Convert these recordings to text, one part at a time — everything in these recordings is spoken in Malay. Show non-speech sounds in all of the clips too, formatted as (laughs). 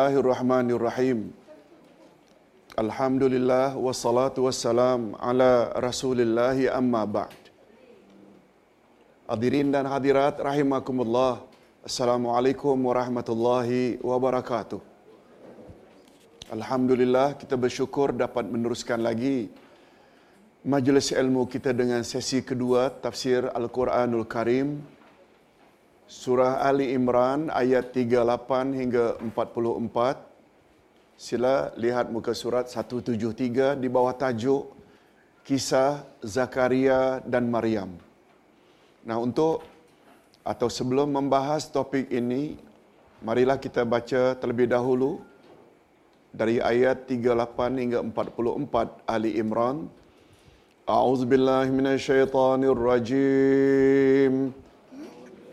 Bismillahirrahmanirrahim. Alhamdulillah wassalatu wassalam ala Rasulillah amma ba'd. Hadirin dan hadirat rahimakumullah. Assalamualaikum warahmatullahi wabarakatuh. Alhamdulillah kita bersyukur dapat meneruskan lagi majlis ilmu kita dengan sesi kedua tafsir Al-Quranul Karim Surah Ali Imran ayat 38 hingga 44. Sila lihat muka surat 173 di bawah tajuk Kisah Zakaria dan Maryam. Nah, untuk atau sebelum membahas topik ini, marilah kita baca terlebih dahulu dari ayat 38 hingga 44 Ali Imran. A'udzubillahi minasyaitonirrajim.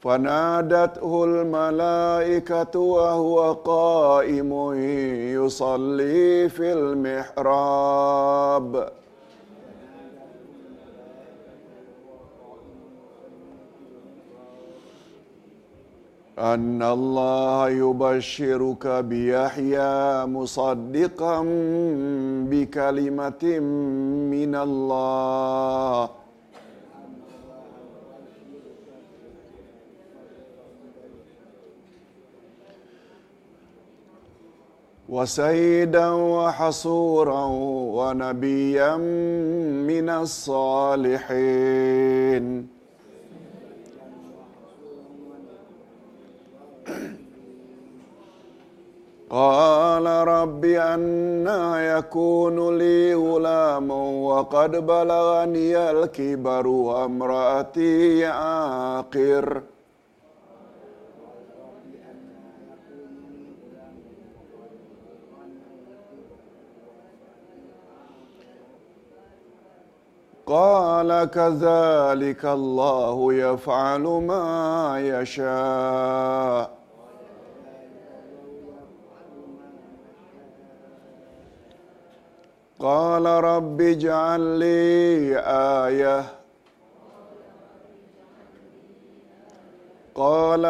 فنادته الملائكة وهو قائم يصلي في المحراب. أن الله يبشرك بيحيى مصدقا بكلمة من الله. وسيدا وحصورا ونبيا من الصالحين. قال رب أنا يكون لي غلام وقد بلغني الكبر وامرأتي عاقر. قال كذلك الله يفعل ما يشاء. قال رب اجعل لي آية. قال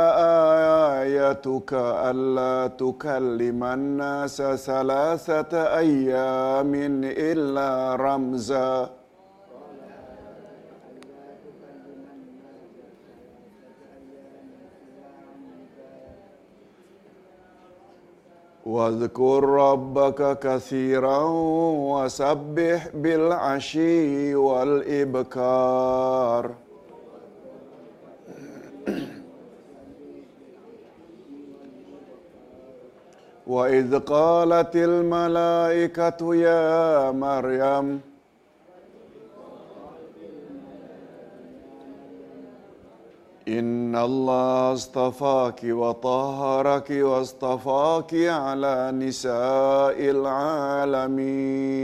آيتك ألا تكلم الناس ثلاثة أيام إلا رمزاً. واذكر ربك كثيرا وسبح بالعشي والإبكار. وإذ قالت الملائكة يا مريم إن الله اصطفاك وطهرك واصطفاك على نساء العالمين.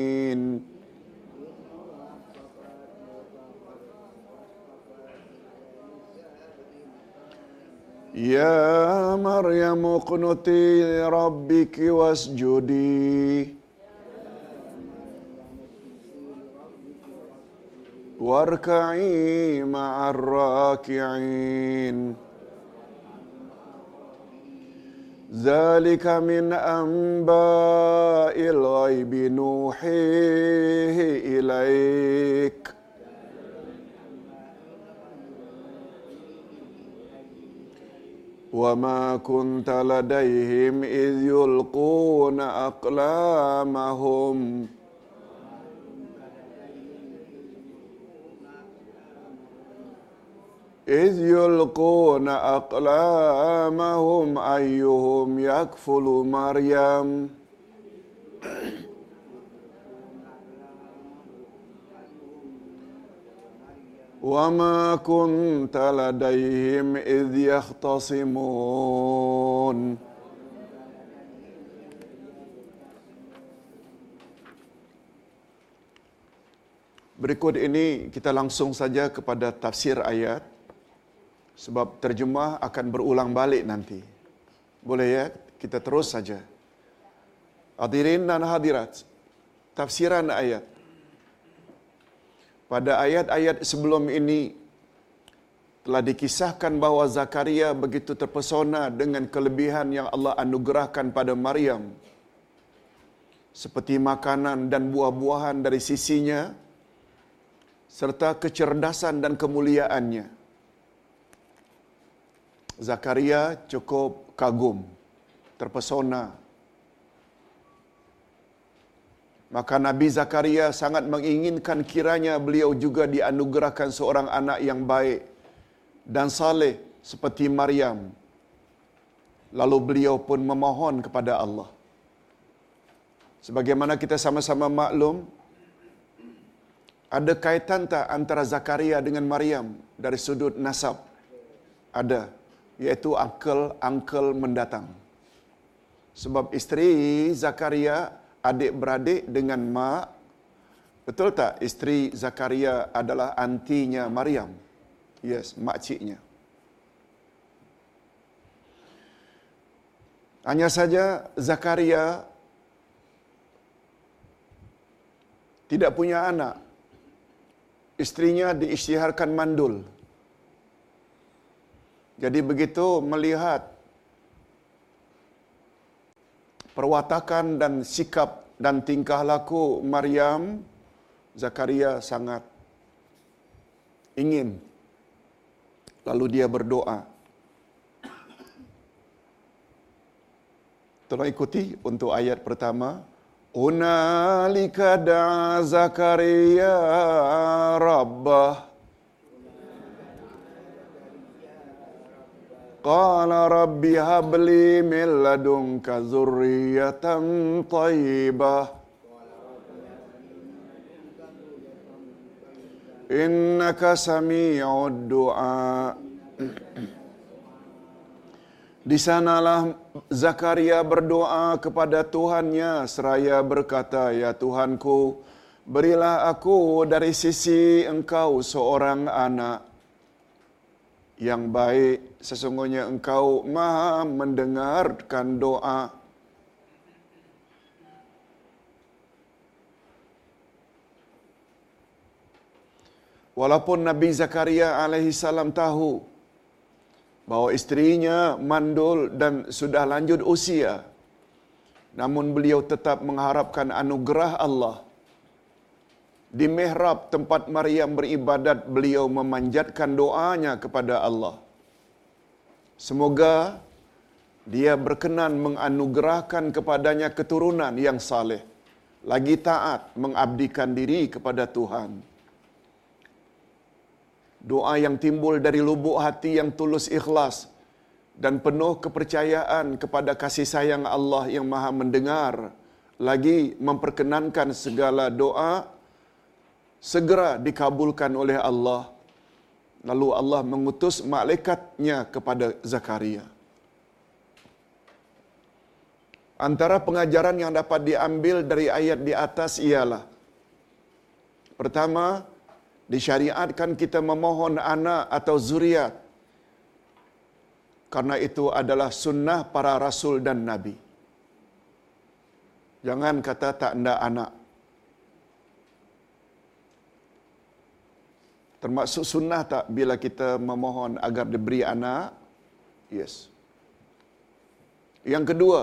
يا مريم اقنتي لربك واسجدي. واركعي مع الراكعين. ذلك من أنباء الغيب نوحيه إليك. وما كنت لديهم إذ يلقون أقلامهم. إذ يلقون أقلامهم أيهم يكفل مريم وما كنت لديهم إذ يختصمون Berikut ini kita langsung saja kepada tafsir ayat sebab terjemah akan berulang balik nanti. Boleh ya? Kita terus saja. Hadirin dan hadirat, tafsiran ayat. Pada ayat-ayat sebelum ini telah dikisahkan bahawa Zakaria begitu terpesona dengan kelebihan yang Allah anugerahkan pada Maryam. Seperti makanan dan buah-buahan dari sisinya, serta kecerdasan dan kemuliaannya. Zakaria cukup kagum, terpesona. Maka Nabi Zakaria sangat menginginkan kiranya beliau juga dianugerahkan seorang anak yang baik dan saleh seperti Maryam. Lalu beliau pun memohon kepada Allah. Sebagaimana kita sama-sama maklum, ada kaitan tak antara Zakaria dengan Maryam dari sudut nasab? Ada, iaitu angkel-angkel mendatang. Sebab isteri Zakaria adik-beradik dengan mak. Betul tak isteri Zakaria adalah antinya Maryam? Yes, makciknya. Hanya saja Zakaria tidak punya anak. Istrinya diisytiharkan mandul. Jadi begitu melihat perwatakan dan sikap dan tingkah laku Maryam, Zakaria sangat ingin. Lalu dia berdoa. Tolong ikuti untuk ayat pertama. Unalika da Zakaria Rabbah. Qala rabbi habli min ladunka zurriyatan tayyibah. Innaka sami'ud du'a. Di sanalah Zakaria berdoa kepada Tuhannya seraya berkata, Ya Tuhanku, berilah aku dari sisi engkau seorang anak yang baik. Sesungguhnya engkau maha mendengarkan doa. Walaupun Nabi Zakaria alaihi salam tahu bahawa istrinya mandul dan sudah lanjut usia, namun beliau tetap mengharapkan anugerah Allah. Di mihrab tempat Maryam beribadat, beliau memanjatkan doanya kepada Allah. Semoga dia berkenan menganugerahkan kepadanya keturunan yang saleh, lagi taat mengabdikan diri kepada Tuhan. Doa yang timbul dari lubuk hati yang tulus ikhlas dan penuh kepercayaan kepada kasih sayang Allah yang Maha mendengar, lagi memperkenankan segala doa segera dikabulkan oleh Allah. Lalu Allah mengutus malaikatnya kepada Zakaria. Antara pengajaran yang dapat diambil dari ayat di atas ialah Pertama, disyariatkan kita memohon anak atau zuriat karena itu adalah sunnah para rasul dan nabi. Jangan kata tak ada anak. Termasuk sunnah tak bila kita memohon agar diberi anak? Yes. Yang kedua,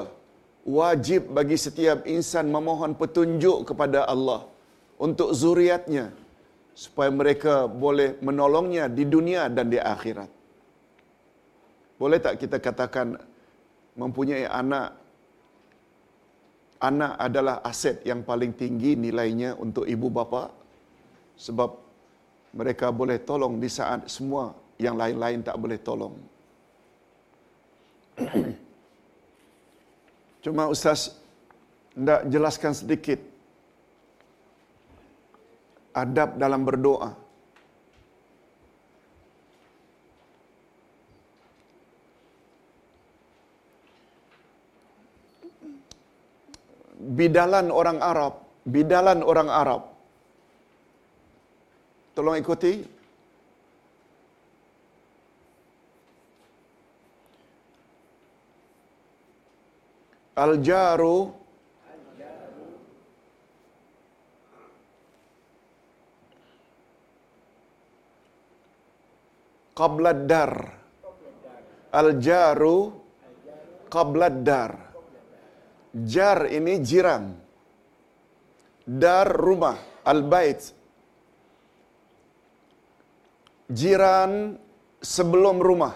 wajib bagi setiap insan memohon petunjuk kepada Allah untuk zuriatnya supaya mereka boleh menolongnya di dunia dan di akhirat. Boleh tak kita katakan mempunyai anak anak adalah aset yang paling tinggi nilainya untuk ibu bapa sebab mereka boleh tolong di saat semua yang lain-lain tak boleh tolong. (clears throat) Cuma Ustaz nak jelaskan sedikit adab dalam berdoa. Bidalan orang Arab, bidalan orang Arab, Tolong ikuti. Al-jaru qabla dar. Al-jaru qabla dar. Jar ini jiran. Dar rumah, al-bait. Jiran sebelum rumah.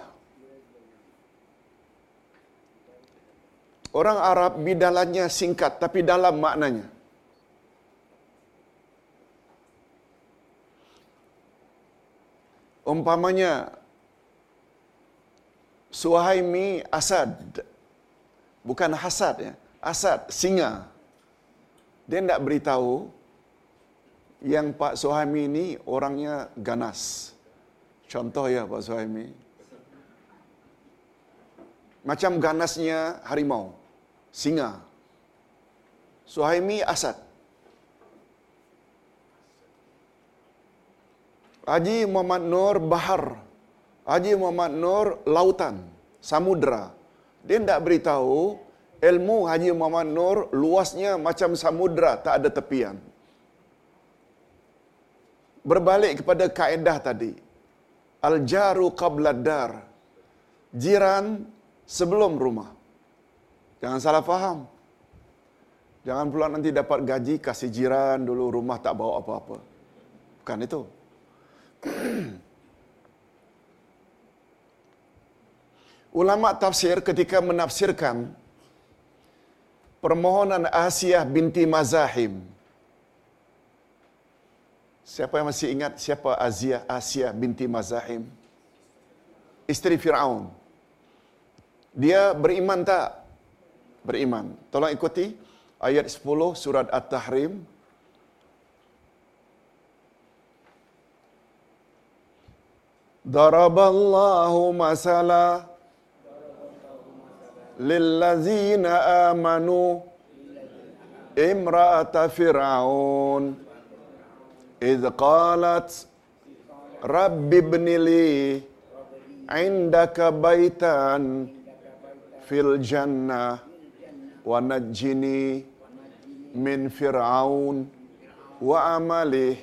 Orang Arab bidalannya singkat tapi dalam maknanya. Umpamanya Suhaimi Asad bukan hasad ya. Asad singa. Dia tidak beritahu yang Pak Suhaimi ini orangnya ganas. Contoh ya Pak Suhaimi. Macam ganasnya harimau, singa. Suhaimi Asad. Haji Muhammad Nur Bahar. Haji Muhammad Nur Lautan, Samudra. Dia tidak beritahu ilmu Haji Muhammad Nur luasnya macam samudra, tak ada tepian. Berbalik kepada kaedah tadi. Al-jaru qabla dar. Jiran sebelum rumah. Jangan salah faham. Jangan pula nanti dapat gaji kasih jiran dulu rumah tak bawa apa-apa. Bukan itu. (clears throat) Ulama tafsir ketika menafsirkan permohonan Asiyah binti Mazahim. Siapa yang masih ingat siapa Aziyah Asiyah binti Mazahim? Isteri Firaun. Dia beriman tak? Beriman. Tolong ikuti ayat 10 surat At-Tahrim. Daraballahu masala lillazina amanu imra'ata fir'aun idh ibni li indaka baitan fil jannah wa najjini min fir'aun wa amalih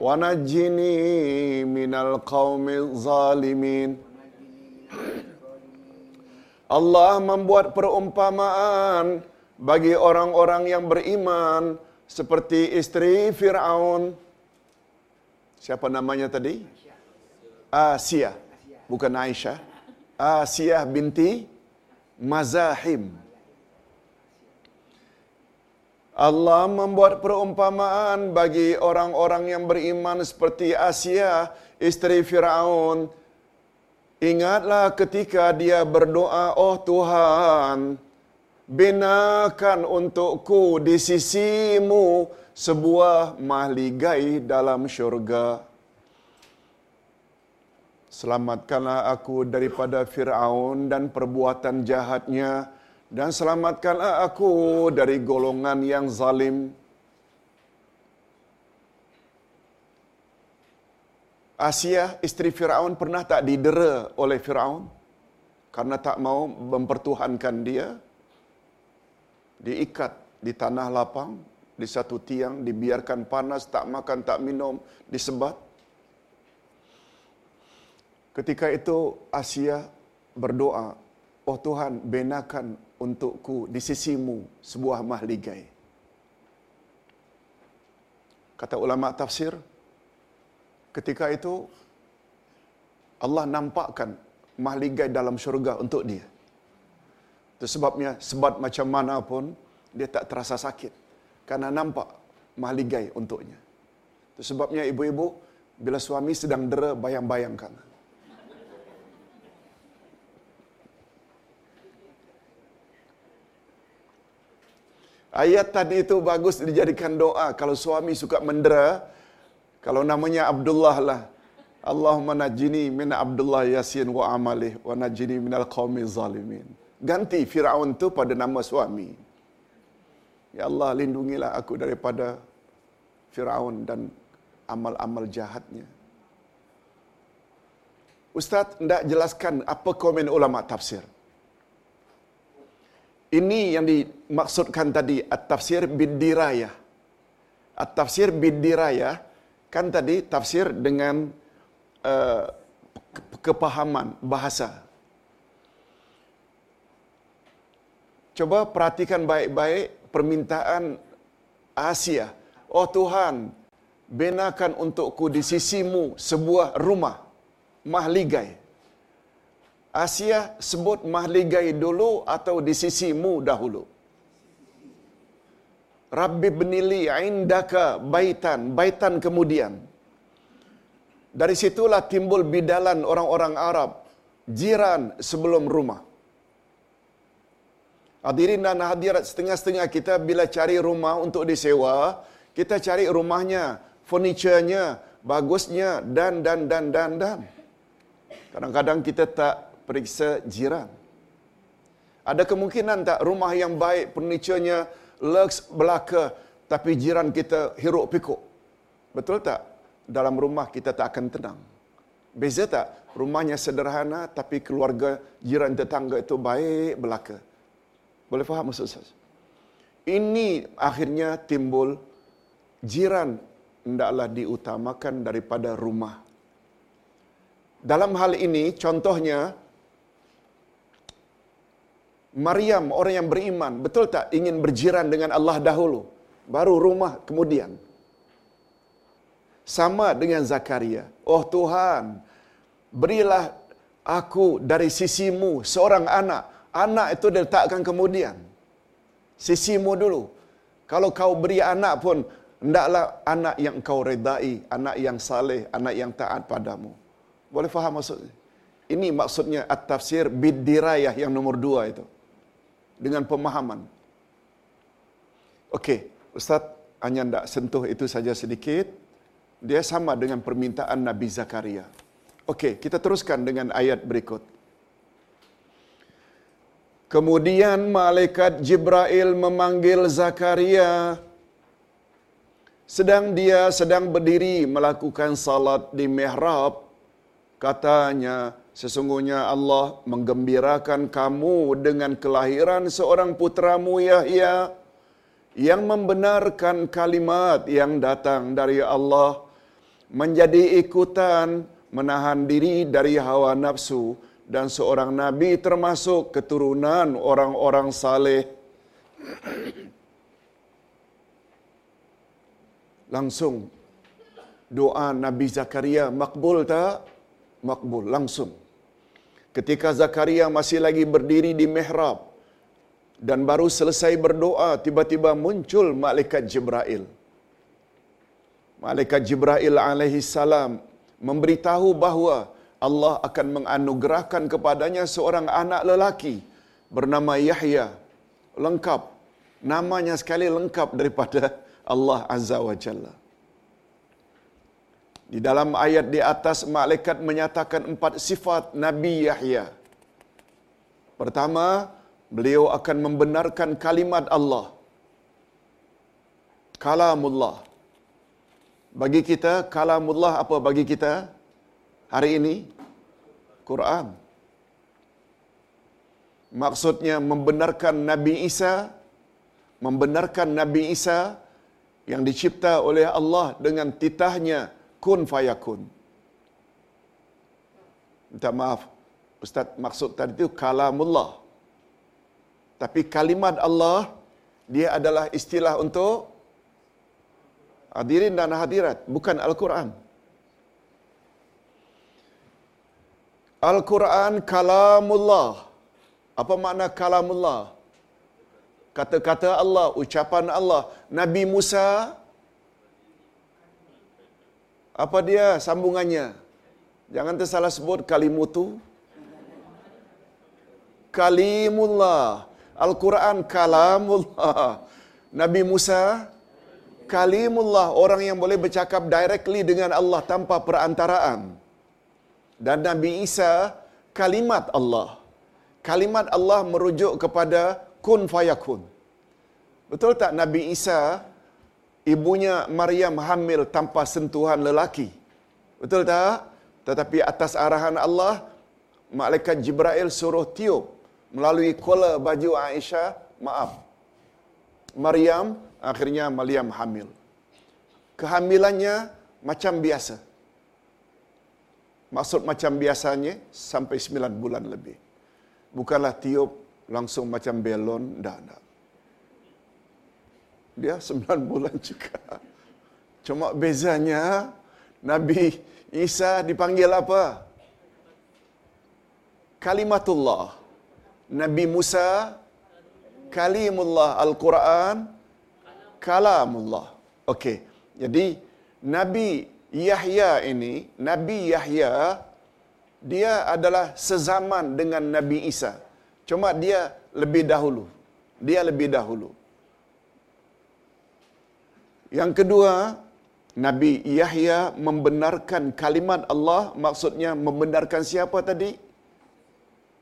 wa najjini minal qaumi zalimin Allah membuat perumpamaan bagi orang-orang yang beriman seperti isteri Firaun. Siapa namanya tadi? Asia. Bukan Aisyah. Asia binti Mazahim. Allah membuat perumpamaan bagi orang-orang yang beriman seperti Asia, isteri Firaun. Ingatlah ketika dia berdoa, "Oh Tuhan, binakan untukku di sisimu sebuah mahligai dalam syurga. Selamatkanlah aku daripada Fir'aun dan perbuatan jahatnya dan selamatkanlah aku dari golongan yang zalim. Asia, isteri Firaun pernah tak didera oleh Firaun karena tak mau mempertuhankan dia? Diikat di tanah lapang, di satu tiang, dibiarkan panas, tak makan, tak minum, disebat. Ketika itu Asia berdoa, Oh Tuhan, benakan untukku di sisimu sebuah mahligai. Kata ulama tafsir, ketika itu Allah nampakkan mahligai dalam syurga untuk dia. Itu sebabnya sebat macam mana pun dia tak terasa sakit karena nampak mahligai untuknya. Itu sebabnya ibu-ibu bila suami sedang dera bayang-bayangkan. Ayat tadi itu bagus dijadikan doa kalau suami suka mendera kalau namanya Abdullah lah. Allahumma najini min Abdullah Yasin wa amalih wa najini minal qaumi zalimin. Ganti Firaun tu pada nama suami. Ya Allah, lindungilah aku daripada Firaun dan amal-amal jahatnya. Ustaz hendak jelaskan apa komen ulama tafsir. Ini yang dimaksudkan tadi at-tafsir bidirayah. At-tafsir bidirayah kan tadi tafsir dengan uh, kepahaman bahasa. Coba perhatikan baik-baik permintaan Asia. Oh Tuhan, benakan untukku di sisimu sebuah rumah mahligai. Asia sebut mahligai dulu atau di sisimu dahulu. Rabbi benili indaka baitan, baitan kemudian. Dari situlah timbul bidalan orang-orang Arab, jiran sebelum rumah. Hadirin dan hadirat setengah-setengah kita bila cari rumah untuk disewa, kita cari rumahnya, furniturnya, bagusnya dan dan dan dan dan. Kadang-kadang kita tak periksa jiran. Ada kemungkinan tak rumah yang baik, furniturnya lux belaka, tapi jiran kita hiruk pikuk. Betul tak? Dalam rumah kita tak akan tenang. Beza tak? Rumahnya sederhana tapi keluarga jiran tetangga itu baik belaka. Boleh faham maksud saya? Ini akhirnya timbul jiran hendaklah diutamakan daripada rumah. Dalam hal ini contohnya Maryam orang yang beriman betul tak ingin berjiran dengan Allah dahulu? Baru rumah kemudian. Sama dengan Zakaria. Oh Tuhan berilah aku dari sisimu seorang anak anak itu diletakkan kemudian sisimu dulu kalau kau beri anak pun hendaklah anak yang kau redai anak yang saleh anak yang taat padamu boleh faham maksudnya ini maksudnya at-tafsir bidirayah yang nomor dua itu dengan pemahaman. Okey, Ustaz hanya tidak sentuh itu saja sedikit. Dia sama dengan permintaan Nabi Zakaria. Okey, kita teruskan dengan ayat berikut. Kemudian malaikat Jibril memanggil Zakaria. Sedang dia sedang berdiri melakukan salat di mihrab katanya Sesungguhnya Allah menggembirakan kamu dengan kelahiran seorang putramu Yahya yang membenarkan kalimat yang datang dari Allah menjadi ikutan menahan diri dari hawa nafsu dan seorang nabi termasuk keturunan orang-orang saleh. Langsung doa Nabi Zakaria makbul tak? Makbul langsung ketika Zakaria masih lagi berdiri di mihrab dan baru selesai berdoa tiba-tiba muncul malaikat Jibril. Malaikat Jibril alaihi salam memberitahu bahawa Allah akan menganugerahkan kepadanya seorang anak lelaki bernama Yahya. Lengkap. Namanya sekali lengkap daripada (laughs) Allah Azza wa Jalla. Di dalam ayat di atas malaikat menyatakan empat sifat Nabi Yahya. Pertama, beliau akan membenarkan kalimat Allah. Kalamullah. Bagi kita, kalamullah apa bagi kita hari ini? Quran. Maksudnya membenarkan Nabi Isa, membenarkan Nabi Isa yang dicipta oleh Allah dengan titahnya kun fayakun. Minta maaf, Ustaz maksud tadi itu kalamullah. Tapi kalimat Allah, dia adalah istilah untuk hadirin dan hadirat, bukan Al-Quran. Al-Quran kalamullah. Apa makna kalamullah? Kata-kata Allah, ucapan Allah. Nabi Musa apa dia sambungannya? Jangan tersalah sebut kalimutu. Kalimullah. Al-Quran kalamullah. Nabi Musa kalimullah orang yang boleh bercakap directly dengan Allah tanpa perantaraan. Dan Nabi Isa kalimat Allah. Kalimat Allah merujuk kepada kun fayakun. Betul tak Nabi Isa ibunya Maryam hamil tanpa sentuhan lelaki? Betul tak? Tetapi atas arahan Allah, malaikat Jibril suruh tiup melalui kola baju Aisyah, maaf. Maryam akhirnya Maryam hamil. Kehamilannya macam biasa. Maksud macam biasanya sampai 9 bulan lebih. Bukanlah tiup langsung macam belon, dah, dah. Dia (laughs) 9 bulan juga. Cuma bezanya Nabi Isa dipanggil apa? Kalimatullah. Nabi Musa Kalimullah Al-Quran Kalamullah. Okey. Jadi Nabi Yahya ini, Nabi Yahya dia adalah sezaman dengan Nabi Isa. Cuma dia lebih dahulu. Dia lebih dahulu. Yang kedua, Nabi Yahya membenarkan kalimat Allah, maksudnya membenarkan siapa tadi?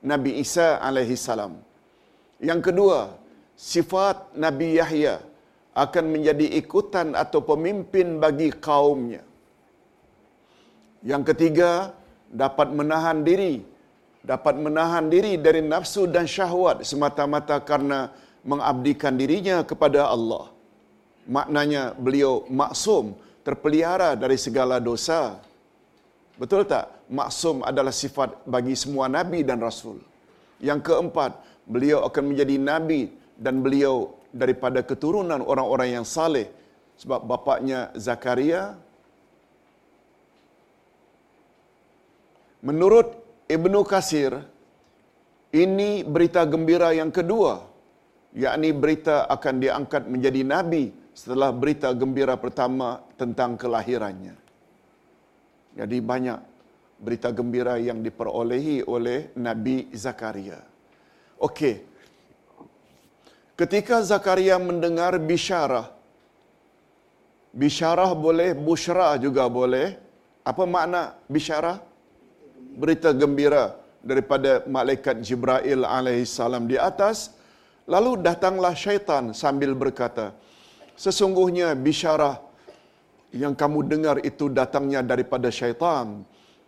Nabi Isa alaihi salam. Yang kedua, sifat Nabi Yahya akan menjadi ikutan atau pemimpin bagi kaumnya. Yang ketiga, dapat menahan diri, dapat menahan diri dari nafsu dan syahwat semata-mata karena mengabdikan dirinya kepada Allah. Maknanya beliau maksum, terpelihara dari segala dosa. Betul tak? Maksum adalah sifat bagi semua nabi dan rasul. Yang keempat, beliau akan menjadi nabi dan beliau daripada keturunan orang-orang yang saleh sebab bapaknya Zakaria Menurut Ibnu Kasir, ini berita gembira yang kedua, yakni berita akan diangkat menjadi nabi setelah berita gembira pertama tentang kelahirannya. Jadi banyak berita gembira yang diperolehi oleh Nabi Zakaria. Okey. Ketika Zakaria mendengar bisyarah, bisyarah boleh, busyra juga boleh. Apa makna bisyarah? Berita gembira daripada malaikat Jibril alaihissalam di atas. Lalu datanglah syaitan sambil berkata, sesungguhnya bisyarah yang kamu dengar itu datangnya daripada syaitan.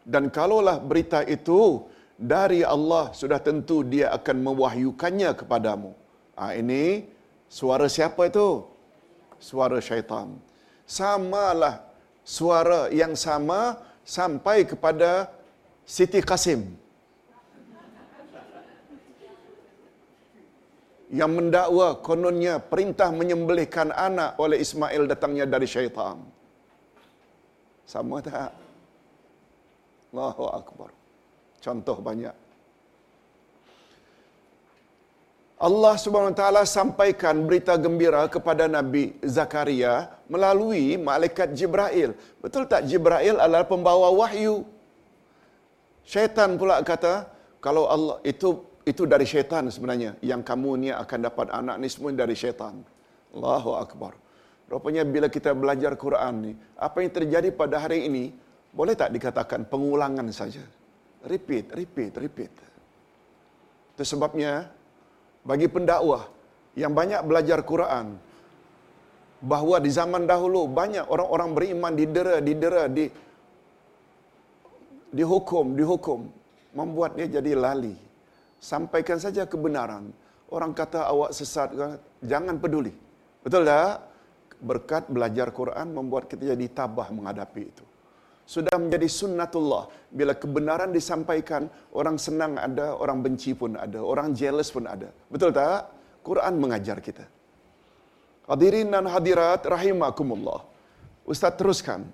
Dan kalaulah berita itu dari Allah, sudah tentu dia akan mewahyukannya kepadamu. Ha, ini suara siapa itu? Suara syaitan. Samalah suara yang sama sampai kepada Siti Qasim. Yang mendakwa kononnya perintah menyembelihkan anak oleh Ismail datangnya dari syaitan. Sama tak? Allahu Akbar. Contoh banyak. Allah Subhanahu Taala sampaikan berita gembira kepada Nabi Zakaria melalui malaikat Jibril. Betul tak Jibril adalah pembawa wahyu? Syaitan pula kata, kalau Allah itu itu dari syaitan sebenarnya. Yang kamu ni akan dapat anak ni semua dari syaitan. Allahu Akbar. Rupanya bila kita belajar Quran ni, apa yang terjadi pada hari ini, boleh tak dikatakan pengulangan saja? Repeat, repeat, repeat. Itu sebabnya, bagi pendakwah yang banyak belajar Quran, bahawa di zaman dahulu banyak orang-orang beriman didera, didera, di, dihukum, dihukum, membuat dia jadi lali. Sampaikan saja kebenaran. Orang kata awak sesat, jangan peduli. Betul tak? Berkat belajar Quran membuat kita jadi tabah menghadapi itu. Sudah menjadi sunnatullah. Bila kebenaran disampaikan, orang senang ada, orang benci pun ada, orang jealous pun ada. Betul tak? Quran mengajar kita. Hadirin dan hadirat rahimakumullah. Ustaz teruskan.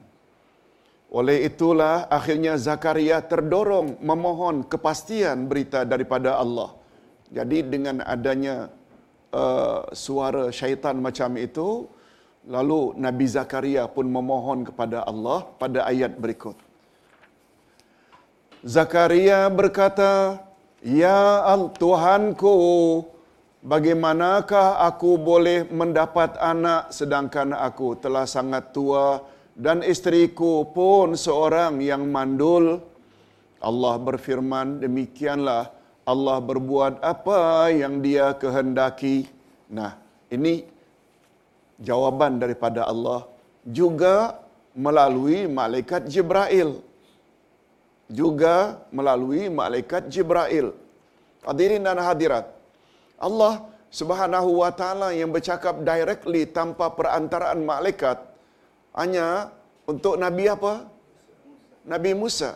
Oleh itulah akhirnya Zakaria terdorong memohon kepastian berita daripada Allah. Jadi dengan adanya uh, suara syaitan macam itu, lalu Nabi Zakaria pun memohon kepada Allah pada ayat berikut. Zakaria berkata, Ya Tuhanku, bagaimanakah aku boleh mendapat anak sedangkan aku telah sangat tua dan istriku pun seorang yang mandul. Allah berfirman, demikianlah Allah berbuat apa yang dia kehendaki. Nah, ini jawaban daripada Allah juga melalui malaikat Jibril. Juga melalui malaikat Jibril. Hadirin dan hadirat. Allah Subhanahu wa taala yang bercakap directly tanpa perantaraan malaikat hanya untuk nabi apa? Nabi Musa.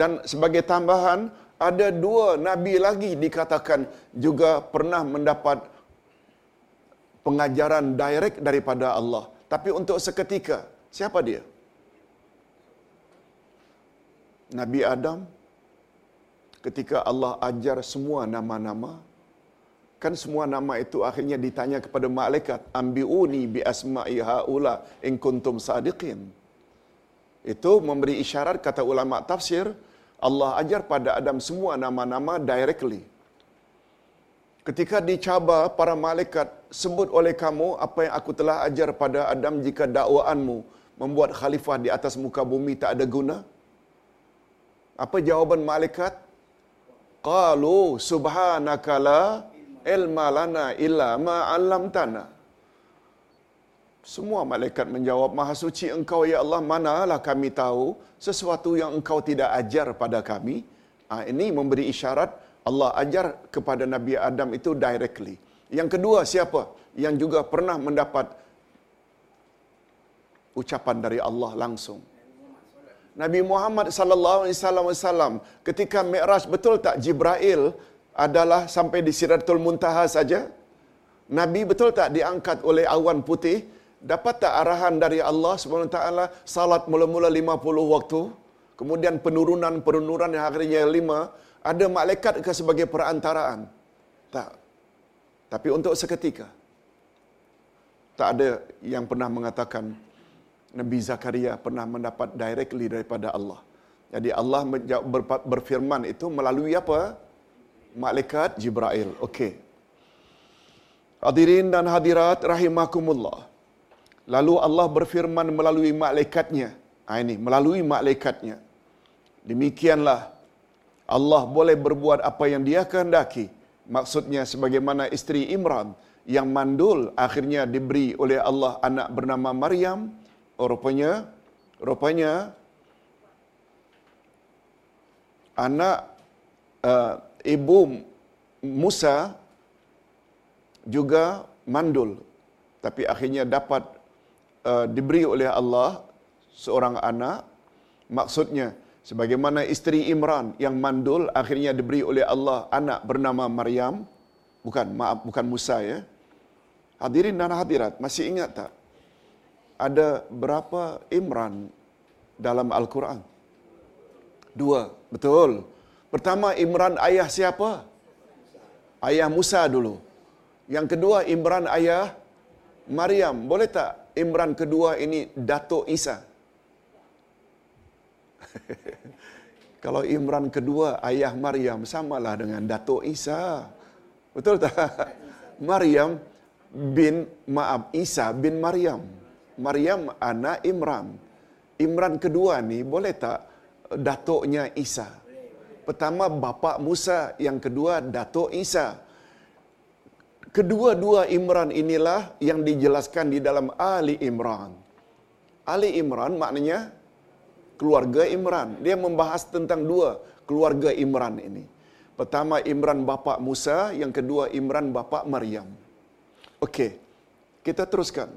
Dan sebagai tambahan ada dua nabi lagi dikatakan juga pernah mendapat pengajaran direct daripada Allah. Tapi untuk seketika, siapa dia? Nabi Adam ketika Allah ajar semua nama-nama kan semua nama itu akhirnya ditanya kepada malaikat ambiuni bi asma'i haula in kuntum sadiqin. Itu memberi isyarat kata ulama tafsir Allah ajar pada Adam semua nama-nama directly. Ketika dicabar para malaikat sebut oleh kamu apa yang aku telah ajar pada Adam jika dakwaanmu membuat khalifah di atas muka bumi tak ada guna? Apa jawaban malaikat? Qalu subhanaka la ilma lana illa ma 'allamtana. Semua malaikat menjawab, Maha suci engkau ya Allah, manalah kami tahu sesuatu yang engkau tidak ajar pada kami. Ha, ini memberi isyarat Allah ajar kepada Nabi Adam itu directly. Yang kedua siapa? Yang juga pernah mendapat ucapan dari Allah langsung. Nabi Muhammad sallallahu alaihi wasallam ketika Mi'raj betul tak Jibril adalah sampai di Sidratul Muntaha saja? Nabi betul tak diangkat oleh awan putih? Dapat tak arahan dari Allah SWT salat mula-mula 50 waktu? Kemudian penurunan-penurunan yang akhirnya lima, ada malaikat ke sebagai perantaraan? Tak. Tapi untuk seketika, tak ada yang pernah mengatakan Nabi Zakaria pernah mendapat directly daripada Allah. Jadi Allah berfirman itu melalui apa? Malaikat Jibril. Okey. Hadirin dan hadirat rahimakumullah. Lalu Allah berfirman melalui malaikatnya. Ha, ini melalui malaikatnya. Demikianlah Allah boleh berbuat apa yang dia kehendaki. Maksudnya sebagaimana isteri Imran yang mandul akhirnya diberi oleh Allah anak bernama Maryam. Oh, rupanya, rupanya anak uh, ibu Musa juga mandul tapi akhirnya dapat uh, diberi oleh Allah seorang anak. Maksudnya sebagaimana isteri Imran yang mandul akhirnya diberi oleh Allah anak bernama Maryam. Bukan maaf bukan Musa ya. Hadirin dan hadirat masih ingat tak? Ada berapa Imran dalam Al-Quran? Dua betul Pertama Imran ayah siapa? Ayah Musa dulu. Yang kedua Imran ayah Maryam. Boleh tak Imran kedua ini Datuk Isa? (laughs) Kalau Imran kedua ayah Maryam samalah dengan Datuk Isa. Betul tak? (laughs) Maryam bin maaf Isa bin Maryam. Maryam anak Imran. Imran kedua ni boleh tak datuknya Isa? Pertama bapa Musa, yang kedua Datuk Isa. Kedua-dua Imran inilah yang dijelaskan di dalam Ali Imran. Ali Imran maknanya keluarga Imran. Dia membahas tentang dua keluarga Imran ini. Pertama Imran bapa Musa, yang kedua Imran bapa Maryam. Okey. Kita teruskan.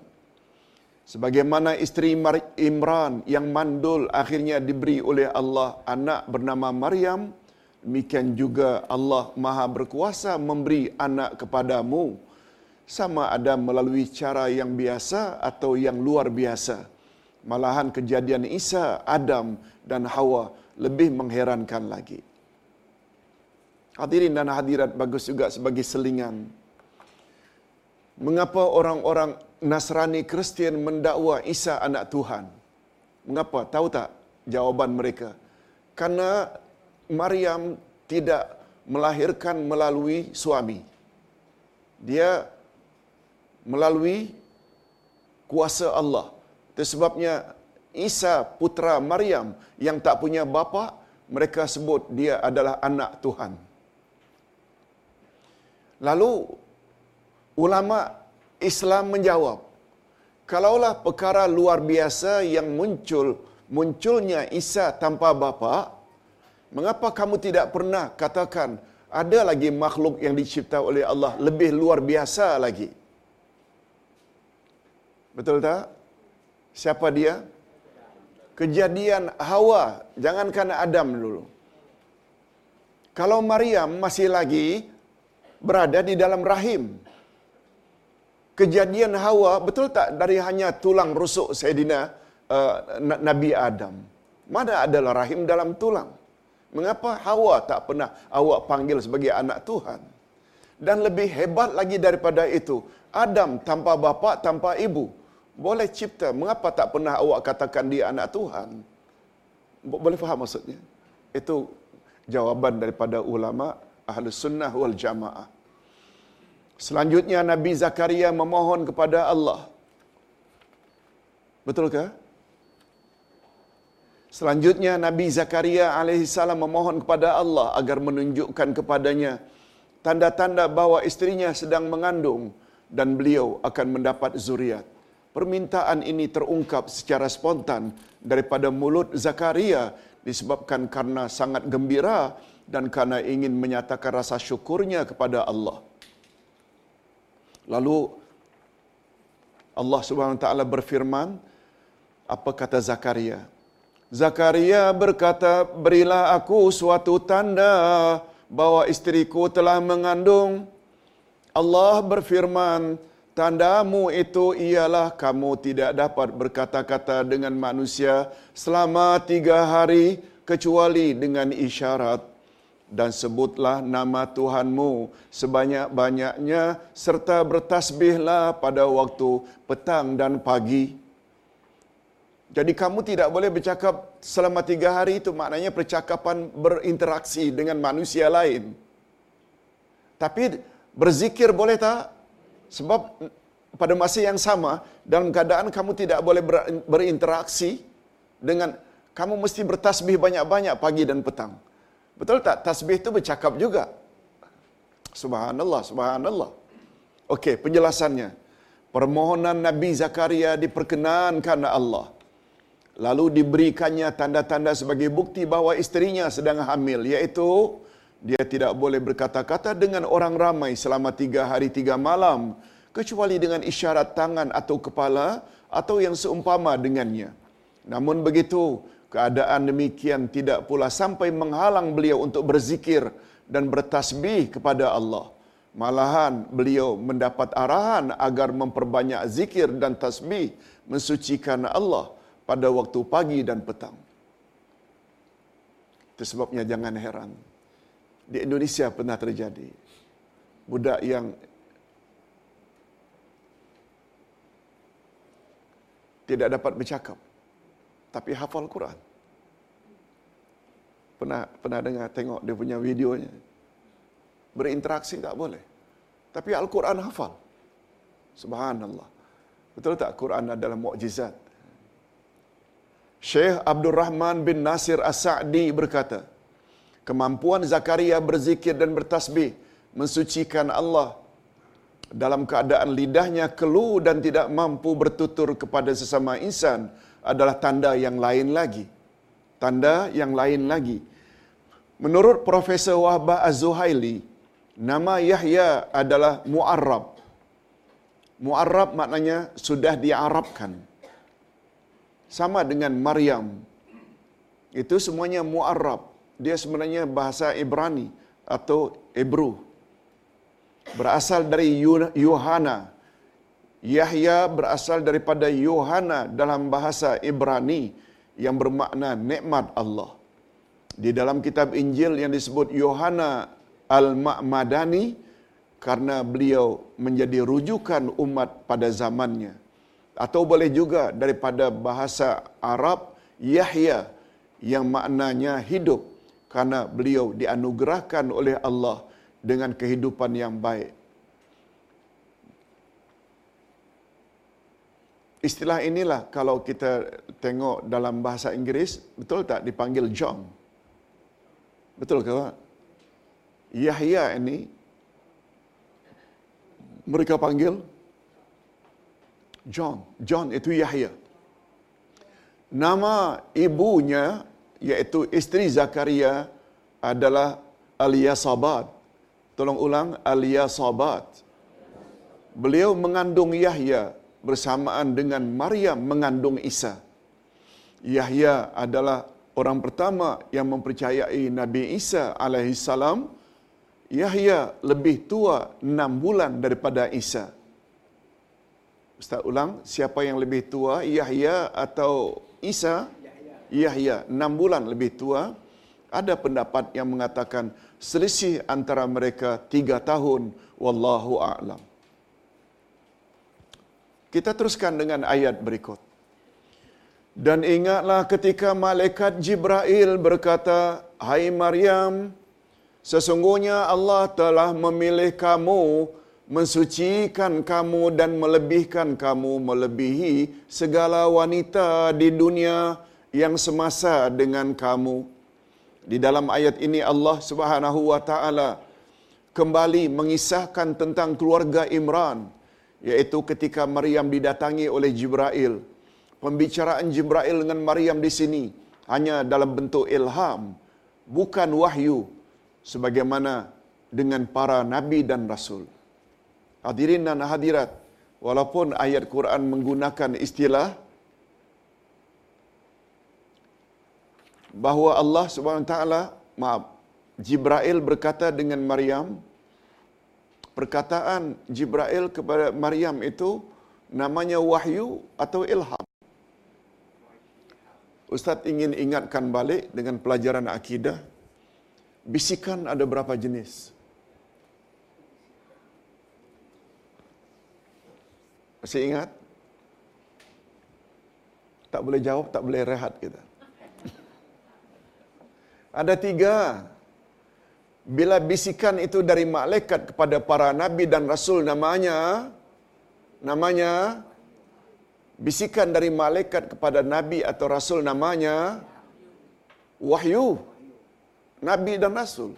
Sebagaimana isteri Imran yang mandul akhirnya diberi oleh Allah anak bernama Maryam, demikian juga Allah Maha berkuasa memberi anak kepadamu sama ada melalui cara yang biasa atau yang luar biasa. Malahan kejadian Isa, Adam dan Hawa lebih mengherankan lagi. Hadirin dan hadirat bagus juga sebagai selingan. Mengapa orang-orang Nasrani Kristian mendakwa Isa anak Tuhan. Mengapa? Tahu tak jawaban mereka? Karena Maryam tidak melahirkan melalui suami. Dia melalui kuasa Allah. Itu sebabnya Isa putra Maryam yang tak punya bapa, mereka sebut dia adalah anak Tuhan. Lalu ulama Islam menjawab, kalaulah perkara luar biasa yang muncul, munculnya Isa tanpa bapa, mengapa kamu tidak pernah katakan ada lagi makhluk yang dicipta oleh Allah lebih luar biasa lagi? Betul tak? Siapa dia? Kejadian Hawa, jangankan Adam dulu. Kalau Maryam masih lagi berada di dalam rahim. Kejadian Hawa betul tak dari hanya tulang rusuk Sayyidina uh, Nabi Adam? Mana adalah rahim dalam tulang? Mengapa Hawa tak pernah awak panggil sebagai anak Tuhan? Dan lebih hebat lagi daripada itu, Adam tanpa bapa, tanpa ibu, boleh cipta. Mengapa tak pernah awak katakan dia anak Tuhan? Boleh faham maksudnya? Itu jawaban daripada ulama ahli sunnah wal jamaah. Selanjutnya Nabi Zakaria memohon kepada Allah. Betulkah? Selanjutnya Nabi Zakaria alaihissalam memohon kepada Allah agar menunjukkan kepadanya tanda-tanda bahawa istrinya sedang mengandung dan beliau akan mendapat zuriat. Permintaan ini terungkap secara spontan daripada mulut Zakaria disebabkan karena sangat gembira dan karena ingin menyatakan rasa syukurnya kepada Allah. Lalu Allah Subhanahu wa taala berfirman, apa kata Zakaria? Zakaria berkata, "Berilah aku suatu tanda bahwa istriku telah mengandung." Allah berfirman, Tandamu itu ialah kamu tidak dapat berkata-kata dengan manusia selama tiga hari kecuali dengan isyarat. Dan sebutlah nama Tuhanmu sebanyak-banyaknya serta bertasbihlah pada waktu petang dan pagi. Jadi kamu tidak boleh bercakap selama tiga hari itu maknanya percakapan berinteraksi dengan manusia lain. Tapi berzikir boleh tak? Sebab pada masa yang sama dalam keadaan kamu tidak boleh berinteraksi dengan kamu mesti bertasbih banyak-banyak pagi dan petang. Betul tak? Tasbih itu bercakap juga. Subhanallah, subhanallah. Okey, penjelasannya. Permohonan Nabi Zakaria diperkenankan Allah. Lalu diberikannya tanda-tanda sebagai bukti bahawa isterinya sedang hamil. Iaitu, dia tidak boleh berkata-kata dengan orang ramai selama tiga hari tiga malam kecuali dengan isyarat tangan atau kepala atau yang seumpama dengannya. Namun begitu, keadaan demikian tidak pula sampai menghalang beliau untuk berzikir dan bertasbih kepada Allah. Malahan beliau mendapat arahan agar memperbanyak zikir dan tasbih mensucikan Allah pada waktu pagi dan petang. Itu sebabnya jangan heran di Indonesia pernah terjadi. Budak yang tidak dapat bercakap tapi hafal Quran. Pernah pernah dengar tengok dia punya videonya. Berinteraksi tak boleh. Tapi Al-Quran hafal. Subhanallah. Betul tak Quran adalah mukjizat? Syekh Abdul Rahman bin Nasir As-Sa'di berkata, kemampuan Zakaria berzikir dan bertasbih mensucikan Allah dalam keadaan lidahnya keluh dan tidak mampu bertutur kepada sesama insan adalah tanda yang lain lagi. Tanda yang lain lagi. Menurut Profesor Wahbah Az-Zuhaili, nama Yahya adalah Mu'arrab. Mu'arrab maknanya sudah diarabkan. Sama dengan Maryam. Itu semuanya Mu'arrab dia sebenarnya bahasa Ibrani atau Hebrew. Berasal dari Yohana. Yahya berasal daripada Yohana dalam bahasa Ibrani yang bermakna nikmat Allah. Di dalam kitab Injil yang disebut Yohana Al-Ma'madani karena beliau menjadi rujukan umat pada zamannya. Atau boleh juga daripada bahasa Arab Yahya yang maknanya hidup karena beliau dianugerahkan oleh Allah dengan kehidupan yang baik. Istilah inilah kalau kita tengok dalam bahasa Inggeris, betul tak dipanggil John? Betul ke? Yahya ini mereka panggil John. John itu Yahya. Nama ibunya iaitu isteri Zakaria adalah Aliyasabat. Tolong ulang Aliyasabat. Beliau mengandung Yahya bersamaan dengan Maryam mengandung Isa. Yahya adalah orang pertama yang mempercayai Nabi Isa alaihissalam. Yahya lebih tua enam bulan daripada Isa. Ustaz ulang, siapa yang lebih tua, Yahya atau Isa? Yahya, enam bulan lebih tua. Ada pendapat yang mengatakan selisih antara mereka tiga tahun. Wallahu a'lam. Kita teruskan dengan ayat berikut. Dan ingatlah ketika malaikat Jibril berkata, Hai Maryam, sesungguhnya Allah telah memilih kamu, mensucikan kamu dan melebihkan kamu melebihi segala wanita di dunia yang semasa dengan kamu. Di dalam ayat ini Allah Subhanahu wa taala kembali mengisahkan tentang keluarga Imran yaitu ketika Maryam didatangi oleh Jibril. Pembicaraan Jibril dengan Maryam di sini hanya dalam bentuk ilham, bukan wahyu sebagaimana dengan para nabi dan rasul. Hadirin dan hadirat, walaupun ayat Quran menggunakan istilah bahawa Allah Subhanahu taala maaf Jibril berkata dengan Maryam perkataan Jibril kepada Maryam itu namanya wahyu atau ilham Ustaz ingin ingatkan balik dengan pelajaran akidah bisikan ada berapa jenis Masih ingat? Tak boleh jawab, tak boleh rehat kita. Ada tiga. Bila bisikan itu dari malaikat kepada para nabi dan rasul namanya namanya bisikan dari malaikat kepada nabi atau rasul namanya wahyu. Nabi dan rasul.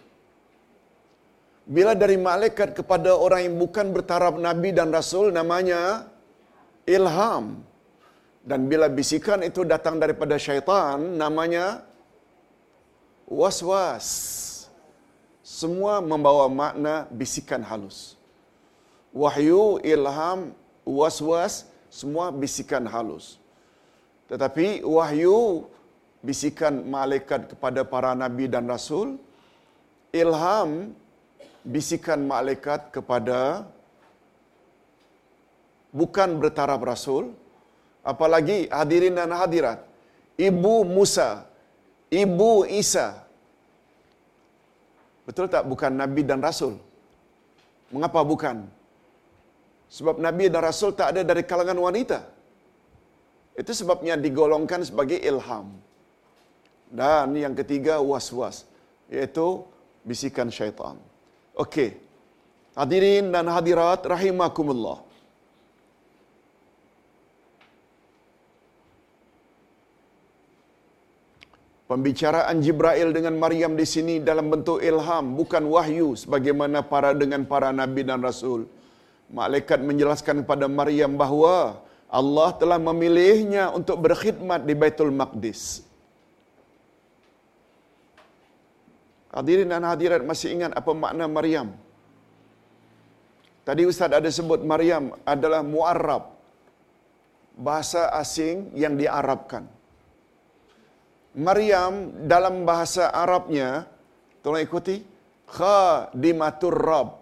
Bila dari malaikat kepada orang yang bukan bertaraf nabi dan rasul namanya ilham. Dan bila bisikan itu datang daripada syaitan namanya was-was. Semua membawa makna bisikan halus. Wahyu, ilham, was-was, semua bisikan halus. Tetapi wahyu, bisikan malaikat kepada para nabi dan rasul, ilham, bisikan malaikat kepada bukan bertaraf rasul, apalagi hadirin dan hadirat, ibu Musa, ibu Isa. Betul tak bukan nabi dan rasul? Mengapa bukan? Sebab nabi dan rasul tak ada dari kalangan wanita. Itu sebabnya digolongkan sebagai ilham. Dan yang ketiga was-was, iaitu bisikan syaitan. Okey. Hadirin dan hadirat rahimakumullah. Pembicaraan Jibril dengan Maryam di sini dalam bentuk ilham, bukan wahyu sebagaimana para dengan para nabi dan rasul. Malaikat menjelaskan kepada Maryam bahawa Allah telah memilihnya untuk berkhidmat di Baitul Maqdis. Hadirin dan hadirat masih ingat apa makna Maryam? Tadi Ustaz ada sebut Maryam adalah mu'arrab. Bahasa asing yang diarabkan. Maryam dalam bahasa Arabnya, tolong ikuti, khadimatur Rabb.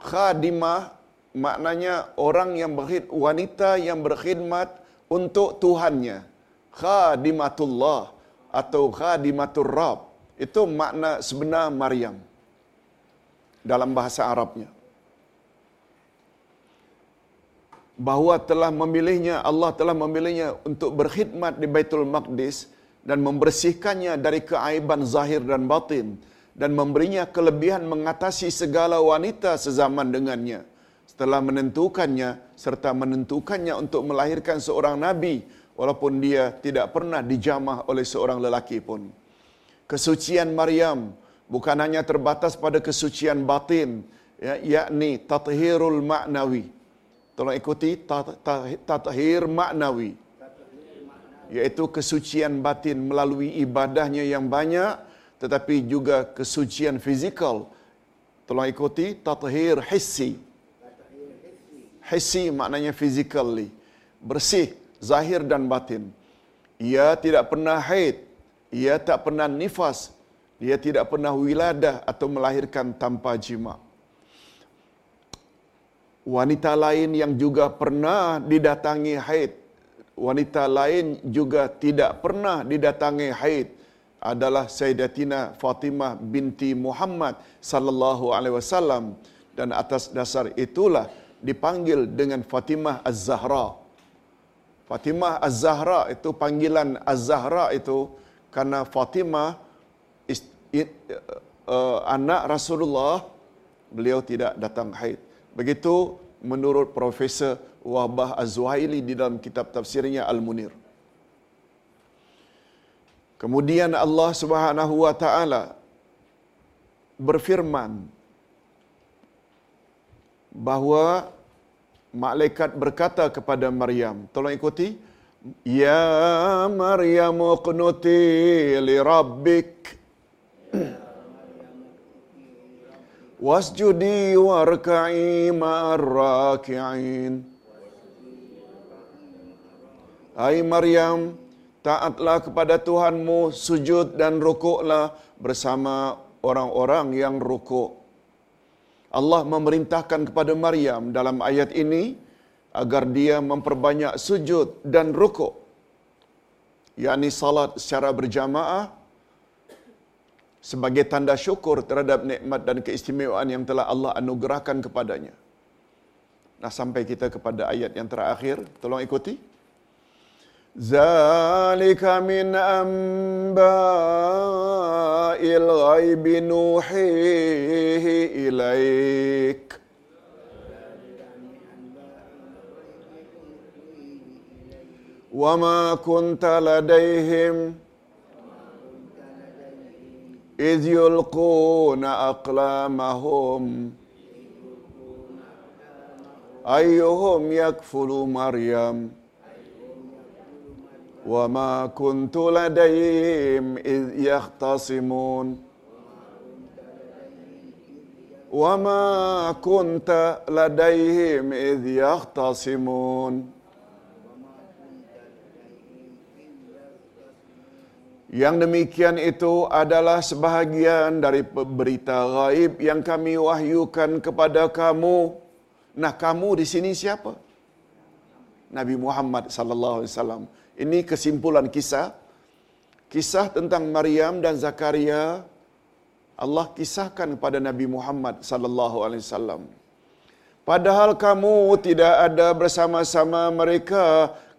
Khadimah maknanya orang yang berkhidmat, wanita yang berkhidmat untuk Tuhannya. Khadimatullah atau khadimatur Rabb. Itu makna sebenar Maryam dalam bahasa Arabnya. Bahawa telah memilihnya Allah telah memilihnya untuk berkhidmat di Baitul Maqdis dan membersihkannya dari keaiban zahir dan batin dan memberinya kelebihan mengatasi segala wanita sezaman dengannya. Setelah menentukannya serta menentukannya untuk melahirkan seorang nabi walaupun dia tidak pernah dijamah oleh seorang lelaki pun. Kesucian Maryam bukan hanya terbatas pada kesucian batin ya, yakni tathirul ma'nawi Tolong ikuti tathir maknawi. Iaitu kesucian batin melalui ibadahnya yang banyak tetapi juga kesucian fizikal. Tolong ikuti tathir hissi. Hissi maknanya physically. Bersih, zahir dan batin. Ia tidak pernah haid. Ia tak pernah nifas. Dia tidak pernah wiladah atau melahirkan tanpa jima. Wanita lain yang juga pernah didatangi haid. Wanita lain juga tidak pernah didatangi haid adalah Sayyidatina Fatimah binti Muhammad sallallahu alaihi wasallam dan atas dasar itulah dipanggil dengan Fatimah Az-Zahra. Fatimah Az-Zahra itu panggilan Az-Zahra itu karena Fatimah uh, anak Rasulullah beliau tidak datang haid. Begitu menurut Profesor Wahbah Az-Zuhaili di dalam kitab tafsirnya Al-Munir. Kemudian Allah Subhanahu wa taala berfirman bahawa malaikat berkata kepada Maryam, tolong ikuti, Ya Maryam qunuti li rabbik wasjudi warka'i ma'ar raki'in. Hai Maryam, taatlah kepada Tuhanmu, sujud dan rukuklah bersama orang-orang yang rukuk. Allah memerintahkan kepada Maryam dalam ayat ini agar dia memperbanyak sujud dan rukuk. yakni salat secara berjamaah sebagai tanda syukur terhadap nikmat dan keistimewaan yang telah Allah anugerahkan kepadanya. Nah sampai kita kepada ayat yang terakhir, tolong ikuti. Zalika min amba'il ghaibi nuhihi ilaik. وما كنت لديهم إذ يلقون أقلامهم. أيهم يكفل مريم؟ وما كنت لديهم إذ يختصمون. وما كنت لديهم إذ يختصمون. Yang demikian itu adalah sebahagian dari berita gaib yang kami wahyukan kepada kamu. Nah, kamu di sini siapa? Nabi Muhammad sallallahu alaihi wasallam. Ini kesimpulan kisah. Kisah tentang Maryam dan Zakaria Allah kisahkan kepada Nabi Muhammad sallallahu alaihi wasallam. Padahal kamu tidak ada bersama-sama mereka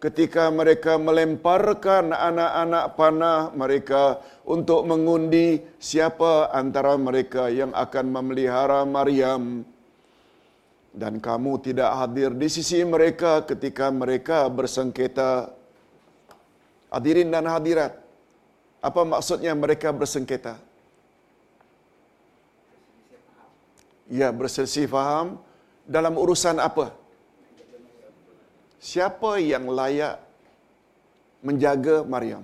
ketika mereka melemparkan anak-anak panah mereka untuk mengundi siapa antara mereka yang akan memelihara Maryam dan kamu tidak hadir di sisi mereka ketika mereka bersengketa Hadirin dan hadirat, apa maksudnya mereka bersengketa? Ya, berselisih faham dalam urusan apa? Siapa yang layak menjaga Maryam?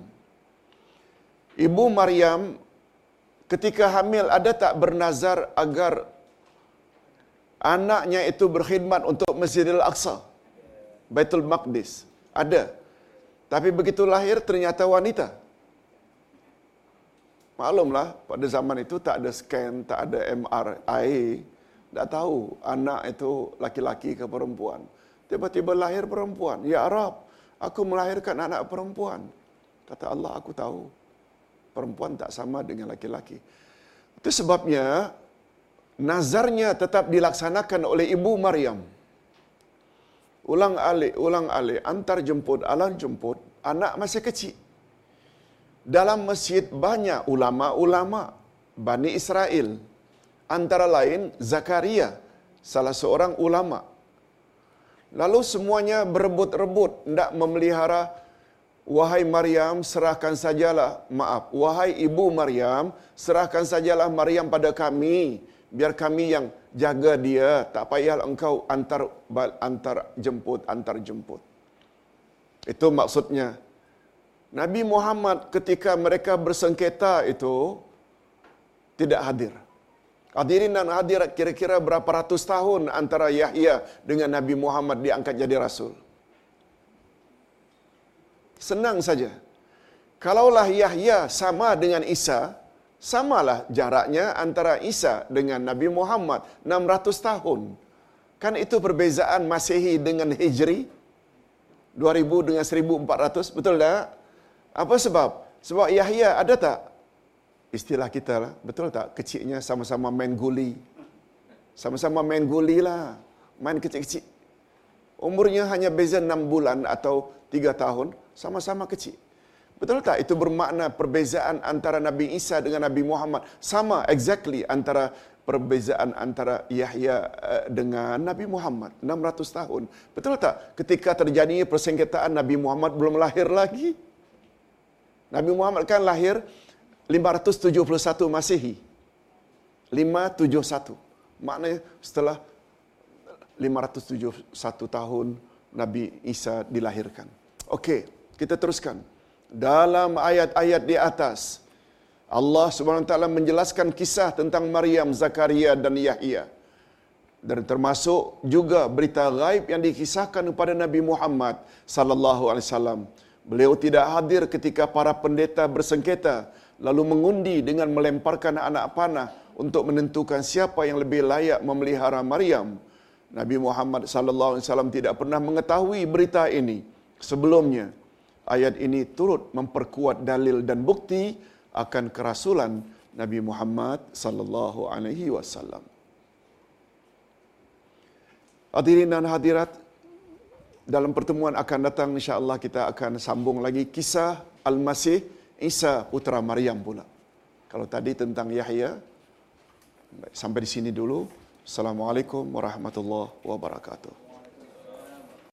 Ibu Maryam ketika hamil ada tak bernazar agar anaknya itu berkhidmat untuk Masjidil Aqsa, Baitul Maqdis? Ada. Tapi begitu lahir ternyata wanita. Maklumlah pada zaman itu tak ada scan, tak ada MRI. Tak tahu anak itu laki-laki ke perempuan. Tiba-tiba lahir perempuan. Ya Arab, aku melahirkan anak perempuan. Kata Allah, aku tahu. Perempuan tak sama dengan laki-laki. Itu sebabnya nazarnya tetap dilaksanakan oleh ibu Maryam ulang alik, ulang alik, antar jemput, alang jemput, anak masih kecil. Dalam masjid banyak ulama-ulama Bani Israel. Antara lain Zakaria, salah seorang ulama. Lalu semuanya berebut-rebut, tidak memelihara Wahai Maryam, serahkan sajalah, maaf, wahai ibu Maryam, serahkan sajalah Maryam pada kami, biar kami yang jaga dia, tak payah engkau antar antar jemput, antar jemput. Itu maksudnya. Nabi Muhammad ketika mereka bersengketa itu tidak hadir. Hadirin dan hadirat kira-kira berapa ratus tahun antara Yahya dengan Nabi Muhammad diangkat jadi rasul. Senang saja. Kalaulah Yahya sama dengan Isa, samalah jaraknya antara Isa dengan Nabi Muhammad 600 tahun. Kan itu perbezaan Masehi dengan Hijri 2000 dengan 1400, betul tak? Apa sebab? Sebab Yahya ada tak istilah kita lah, betul tak? Kecilnya sama-sama main guli. Sama-sama main guli lah. Main kecil-kecil. Umurnya hanya beza 6 bulan atau 3 tahun, sama-sama kecil. Betul tak? Itu bermakna perbezaan antara Nabi Isa dengan Nabi Muhammad. Sama exactly antara perbezaan antara Yahya eh, dengan Nabi Muhammad. 600 tahun. Betul tak? Ketika terjadi persengketaan Nabi Muhammad belum lahir lagi. Nabi Muhammad kan lahir 571 Masehi. 571. Maknanya setelah 571 tahun Nabi Isa dilahirkan. Okey, kita teruskan. Dalam ayat-ayat di atas, Allah SWT menjelaskan kisah tentang Maryam, Zakaria dan Yahya. Dan termasuk juga berita gaib yang dikisahkan kepada Nabi Muhammad sallallahu alaihi wasallam. Beliau tidak hadir ketika para pendeta bersengketa lalu mengundi dengan melemparkan anak panah untuk menentukan siapa yang lebih layak memelihara Maryam. Nabi Muhammad sallallahu alaihi wasallam tidak pernah mengetahui berita ini sebelumnya. Ayat ini turut memperkuat dalil dan bukti akan kerasulan Nabi Muhammad sallallahu alaihi wasallam. Hadirin dan hadirat, dalam pertemuan akan datang insya-Allah kita akan sambung lagi kisah Al-Masih Isa putra Maryam pula. Kalau tadi tentang Yahya sampai di sini dulu. Assalamualaikum warahmatullahi wabarakatuh.